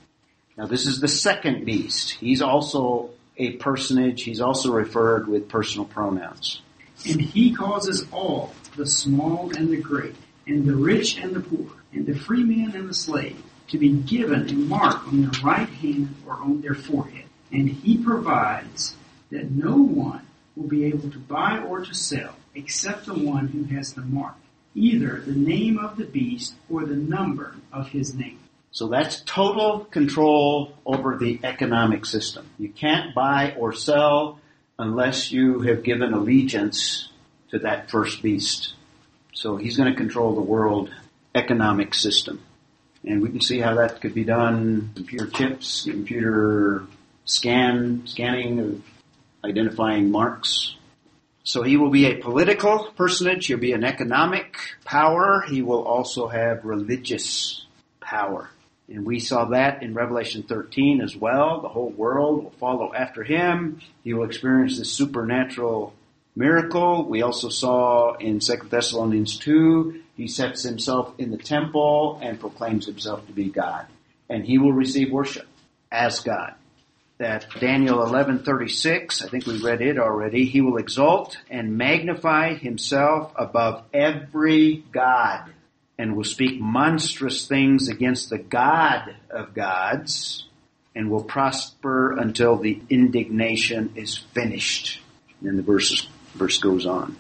Now this is the second beast. He's also a personage. He's also referred with personal pronouns. And he causes all, the small and the great, and the rich and the poor, and the free man and the slave, to be given a mark on their right hand or on their forehead. And he provides that no one will be able to buy or to sell except the one who has the mark, either the name of the beast or the number of his name. So that's total control over the economic system. You can't buy or sell unless you have given allegiance to that first beast. So he's going to control the world economic system. And we can see how that could be done. Computer chips, computer scan, scanning of identifying marks. So he will be a political personage. He'll be an economic power. He will also have religious power. And we saw that in Revelation 13 as well. The whole world will follow after him. He will experience this supernatural miracle. We also saw in 2 Thessalonians 2, he sets himself in the temple and proclaims himself to be God. And he will receive worship as God. That Daniel 11:36, I think we read it already, he will exalt and magnify himself above every god and will speak monstrous things against the God of gods and will prosper until the indignation is finished. And the verse, verse goes on.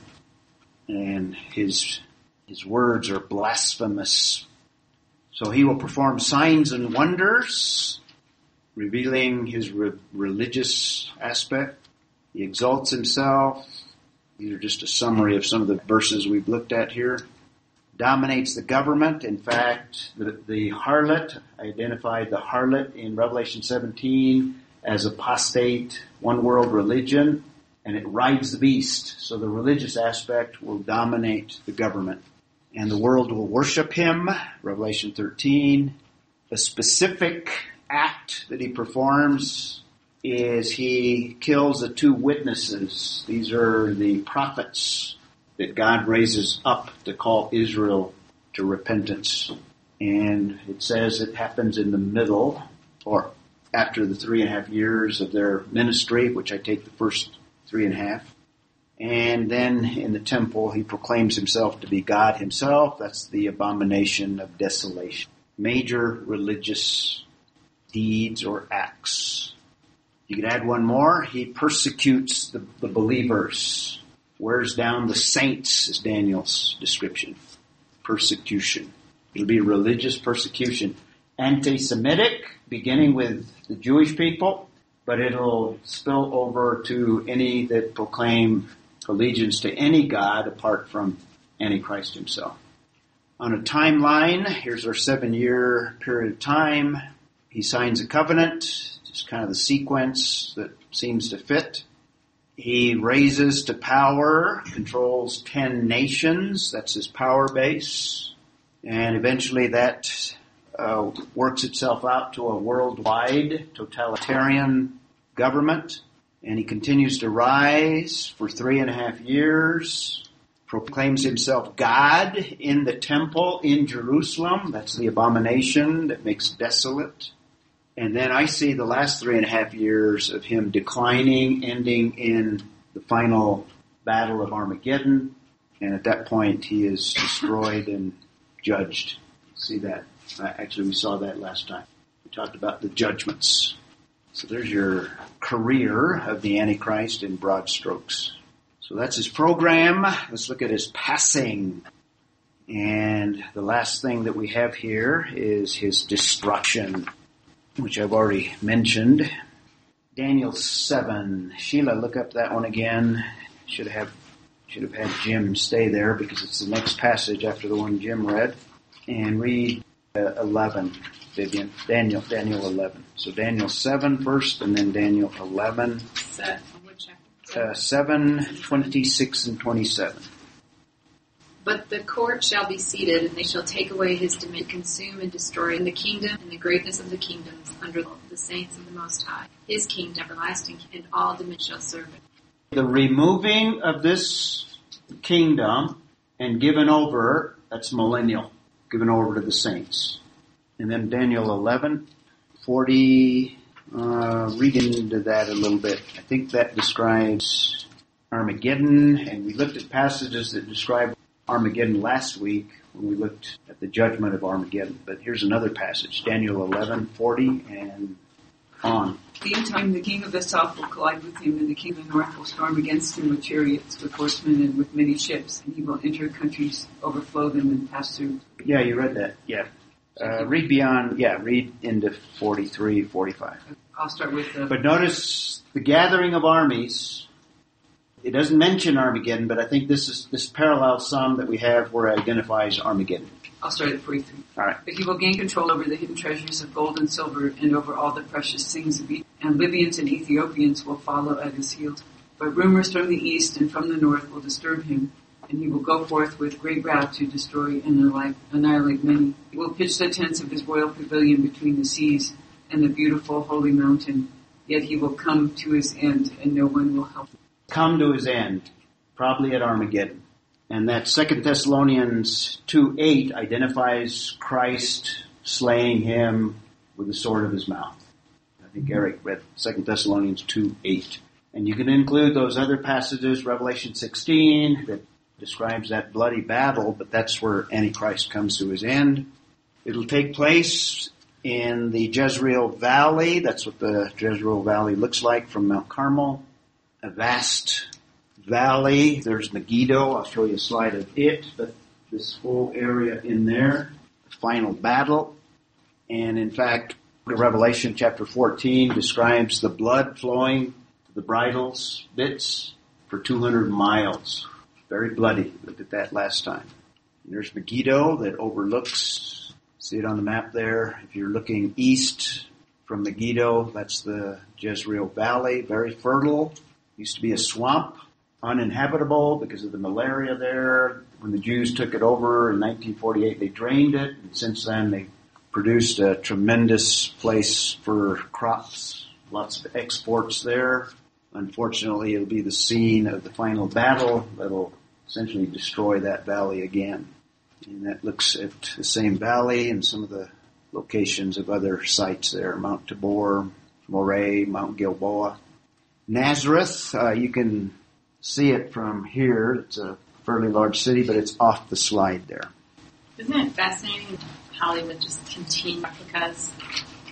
And his, his words are blasphemous. So he will perform signs and wonders, revealing his re- religious aspect. He exalts himself. These are just a summary of some of the verses we've looked at here dominates the government. In fact, the, the harlot I identified the harlot in Revelation 17 as apostate, one world religion, and it rides the beast. So the religious aspect will dominate the government. And the world will worship him, Revelation 13. A specific act that he performs is he kills the two witnesses. These are the prophets that God raises up to call Israel to repentance. And it says it happens in the middle or after the three and a half years of their ministry, which I take the first three and a half. And then in the temple, he proclaims himself to be God himself. That's the abomination of desolation. Major religious deeds or acts. You could add one more. He persecutes the, the believers wears down the saints is Daniel's description. Persecution. It'll be religious persecution. Anti-Semitic, beginning with the Jewish people, but it'll spill over to any that proclaim allegiance to any God apart from Antichrist himself. On a timeline, here's our seven year period of time. He signs a covenant, just kind of the sequence that seems to fit. He raises to power, controls 10 nations, that's his power base, and eventually that uh, works itself out to a worldwide totalitarian government, and he continues to rise for three and a half years, proclaims himself God in the temple in Jerusalem, that's the abomination that makes desolate. And then I see the last three and a half years of him declining, ending in the final battle of Armageddon. And at that point, he is destroyed and judged. See that? Actually, we saw that last time. We talked about the judgments. So there's your career of the Antichrist in broad strokes. So that's his program. Let's look at his passing. And the last thing that we have here is his destruction. Which I've already mentioned. Daniel 7. Sheila, look up that one again. Should have should have had Jim stay there because it's the next passage after the one Jim read. And read uh, 11, Vivian. Daniel, Daniel 11. So Daniel 7 first and then Daniel 11. Set. Uh, 7, 26 and 27. But the court shall be seated, and they shall take away his dominion, consume and destroy in the kingdom and the greatness of the kingdoms under the saints of the Most High. His kingdom everlasting, and all dominion shall serve it. The removing of this kingdom and given over, that's millennial, given over to the saints. And then Daniel 11, 40, uh, read into that a little bit. I think that describes Armageddon, and we looked at passages that describe Armageddon last week when we looked at the judgment of Armageddon. But here's another passage, Daniel 11, 40 and on. Meantime, the king of the south will collide with him, and the king of the north will storm against him with chariots, with horsemen, and with many ships. And he will enter countries, overflow them, and pass through. Yeah, you read that. Yeah. Uh, read beyond, yeah, read into 43, 45. I'll start with the. But notice the gathering of armies. It doesn't mention Armageddon, but I think this is this parallel some that we have where it identifies Armageddon. I'll start at 43. All right. But he will gain control over the hidden treasures of gold and silver, and over all the precious things of Egypt. And Libyans and Ethiopians will follow at his heels. But rumors from the east and from the north will disturb him, and he will go forth with great wrath to destroy and annihilate many. He will pitch the tents of his royal pavilion between the seas and the beautiful holy mountain. Yet he will come to his end, and no one will help him. Come to his end, probably at Armageddon. And that Second Thessalonians 2 8 identifies Christ slaying him with the sword of his mouth. I think Eric read Second Thessalonians 2 8. And you can include those other passages, Revelation 16, that describes that bloody battle, but that's where Antichrist comes to his end. It'll take place in the Jezreel Valley. That's what the Jezreel Valley looks like from Mount Carmel. A vast valley. There's Megiddo. I'll show you a slide of it, but this whole area in there. Final battle. And in fact, Revelation chapter 14 describes the blood flowing to the bridles bits for 200 miles. Very bloody. Looked at that last time. And there's Megiddo that overlooks, see it on the map there. If you're looking east from Megiddo, that's the Jezreel Valley, very fertile. Used to be a swamp, uninhabitable because of the malaria there. When the Jews took it over in 1948, they drained it, and since then they produced a tremendous place for crops, lots of exports there. Unfortunately, it'll be the scene of the final battle that'll essentially destroy that valley again. And that looks at the same valley and some of the locations of other sites there, Mount Tabor, Moreh, Mount Gilboa. Nazareth, uh, you can see it from here. It's a fairly large city, but it's off the slide there. Isn't it fascinating they just continue replicas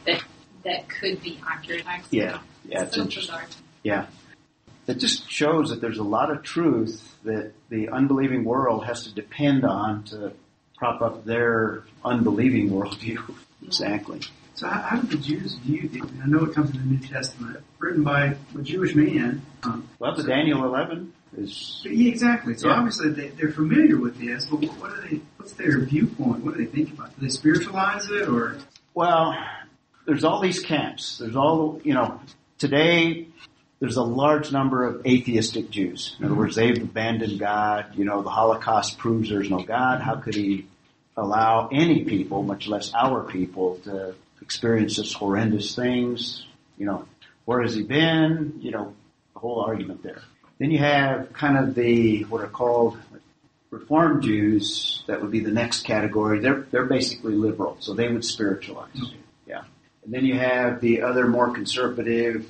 that that could be accurate? Yeah, yeah, it's so interesting. bizarre. Yeah. It just shows that there's a lot of truth that the unbelieving world has to depend on to prop up their unbelieving worldview. [LAUGHS] Exactly. So how, how did the Jews view the, I know it comes in the New Testament, written by a Jewish man. Um, Well, the Daniel 11 is, yeah, exactly. So Yeah. obviously they, they're familiar with this, but what, what are they, what's their viewpoint? What do they think about it? Do they spiritualize it or? well, there's all these camps. There's all, you know, today there's a large number of atheistic Jews. In other words, they've abandoned God. You know, the Holocaust proves there's no God. How could he allow any people, much less our people, to experience such horrendous things? You know, where has he been? You know, the whole argument there. Then you have kind of the, what are called Reformed Jews, that would be the next category. They're, they're basically liberal, so they would spiritualize. Yeah. And then you have the other more conservative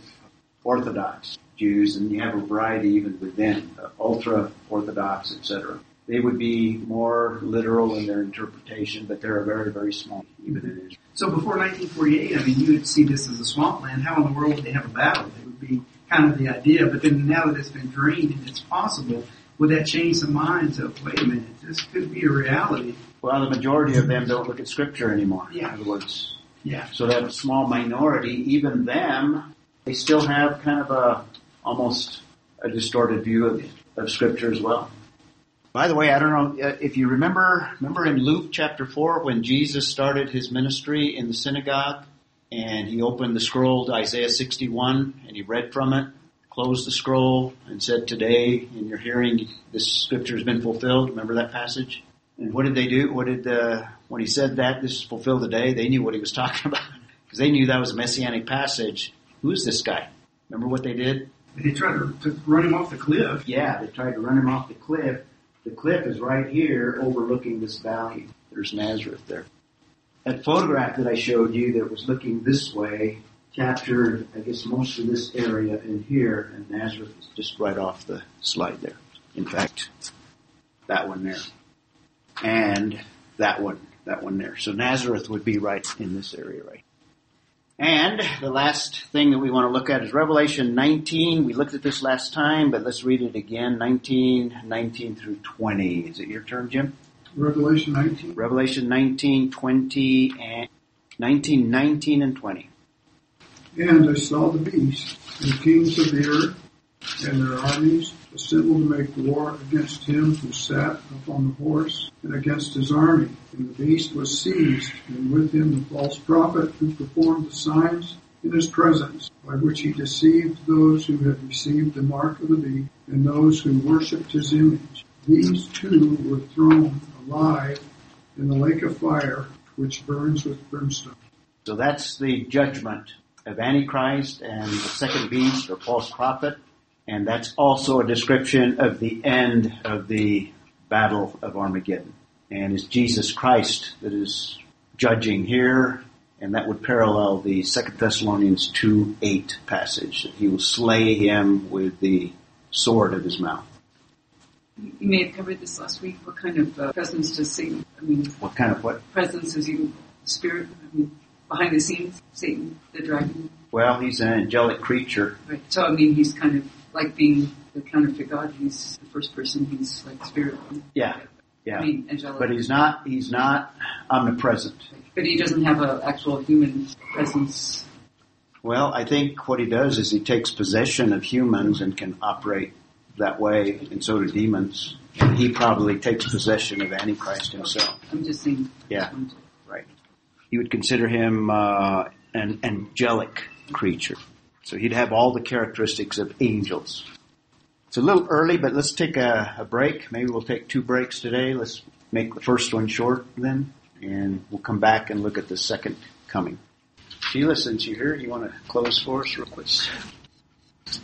Orthodox Jews, and you have a variety even within, uh, ultra-Orthodox, etc. They would be more literal in their interpretation, but they're a very, very small, even in Israel. So before 1948, I mean, you would see this as a swampland. How in the world would they have a battle? It would be kind of the idea. But then now that it's been drained and it's possible, would that change the minds of, wait a minute, this could be a reality? Well, the majority of them don't look at Scripture anymore. Yeah. In other words, Yeah. So that small minority, even them, they still have kind of a almost a distorted view of, of Scripture as well. By the way, I don't know uh, if you remember. Remember in Luke chapter four when Jesus started his ministry in the synagogue, and he opened the scroll to Isaiah sixty-one, and he read from it, closed the scroll, and said, "Today, in your hearing, this scripture has been fulfilled." Remember that passage? And what did they do? What did uh, when he said that this is fulfilled today? They knew what he was [LAUGHS] talking about because they knew that was a messianic passage. Who is this guy? Remember what they did? They tried to, to run him off the cliff. Yeah, they tried to run him off the cliff. The cliff is right here overlooking this valley. There's Nazareth there. That photograph that I showed you that was looking this way captured, I guess, most of this area in here, and Nazareth is just right off the slide there. In fact, that one there. And that one, that one there. So Nazareth would be right in this area right and the last thing that we want to look at is Revelation 19. We looked at this last time, but let's read it again. 19, 19 through 20. Is it your turn, Jim? Revelation 19. Revelation 19, 20, and 19, 19 and 20. And I saw the beast, and the kings of the earth, and their armies assembled to make war against him who sat upon the horse, and against his army. And the beast was seized, and with him the false prophet who performed the signs in his presence, by which he deceived those who had received the mark of the beast, and those who worshipped his image. These two were thrown alive in the lake of fire, which burns with brimstone. So that's the judgment of Antichrist and the second beast or false prophet. And that's also a description of the end of the battle of Armageddon. And it's Jesus Christ that is judging here, and that would parallel the 2 Thessalonians 2 8 passage. He will slay him with the sword of his mouth. You may have covered this last week. What kind of uh, presence does Satan? I mean, What kind of what? presence is he? Spirit? I mean, behind the scenes, Satan, the dragon. Well, he's an angelic creature. Right. So I mean, he's kind of like being the counterfeit God. He's the first person. He's like spirit. Yeah, yeah. I mean, angelic. But he's not, he's not omnipresent. But he doesn't have an actual human presence. Well, I think what he does is he takes possession of humans and can operate that way, and so do demons. And he probably takes possession of Antichrist himself. I'm just saying. Yeah. Right. You would consider him uh, an angelic creature. So he'd have all the characteristics of angels. It's a little early, but let's take a, a break. Maybe we'll take two breaks today. Let's make the first one short then, and we'll come back and look at the second coming. Sheila, since you're here, you want to close for us real quick?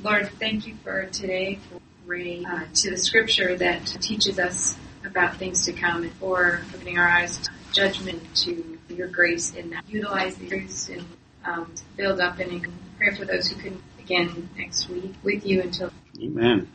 Lord, thank you for today, for Ray, uh, to the scripture that teaches us about things to come and for opening our eyes to judgment to your grace and utilize the truths and um, build up and pray for those who can again next week with you until Amen.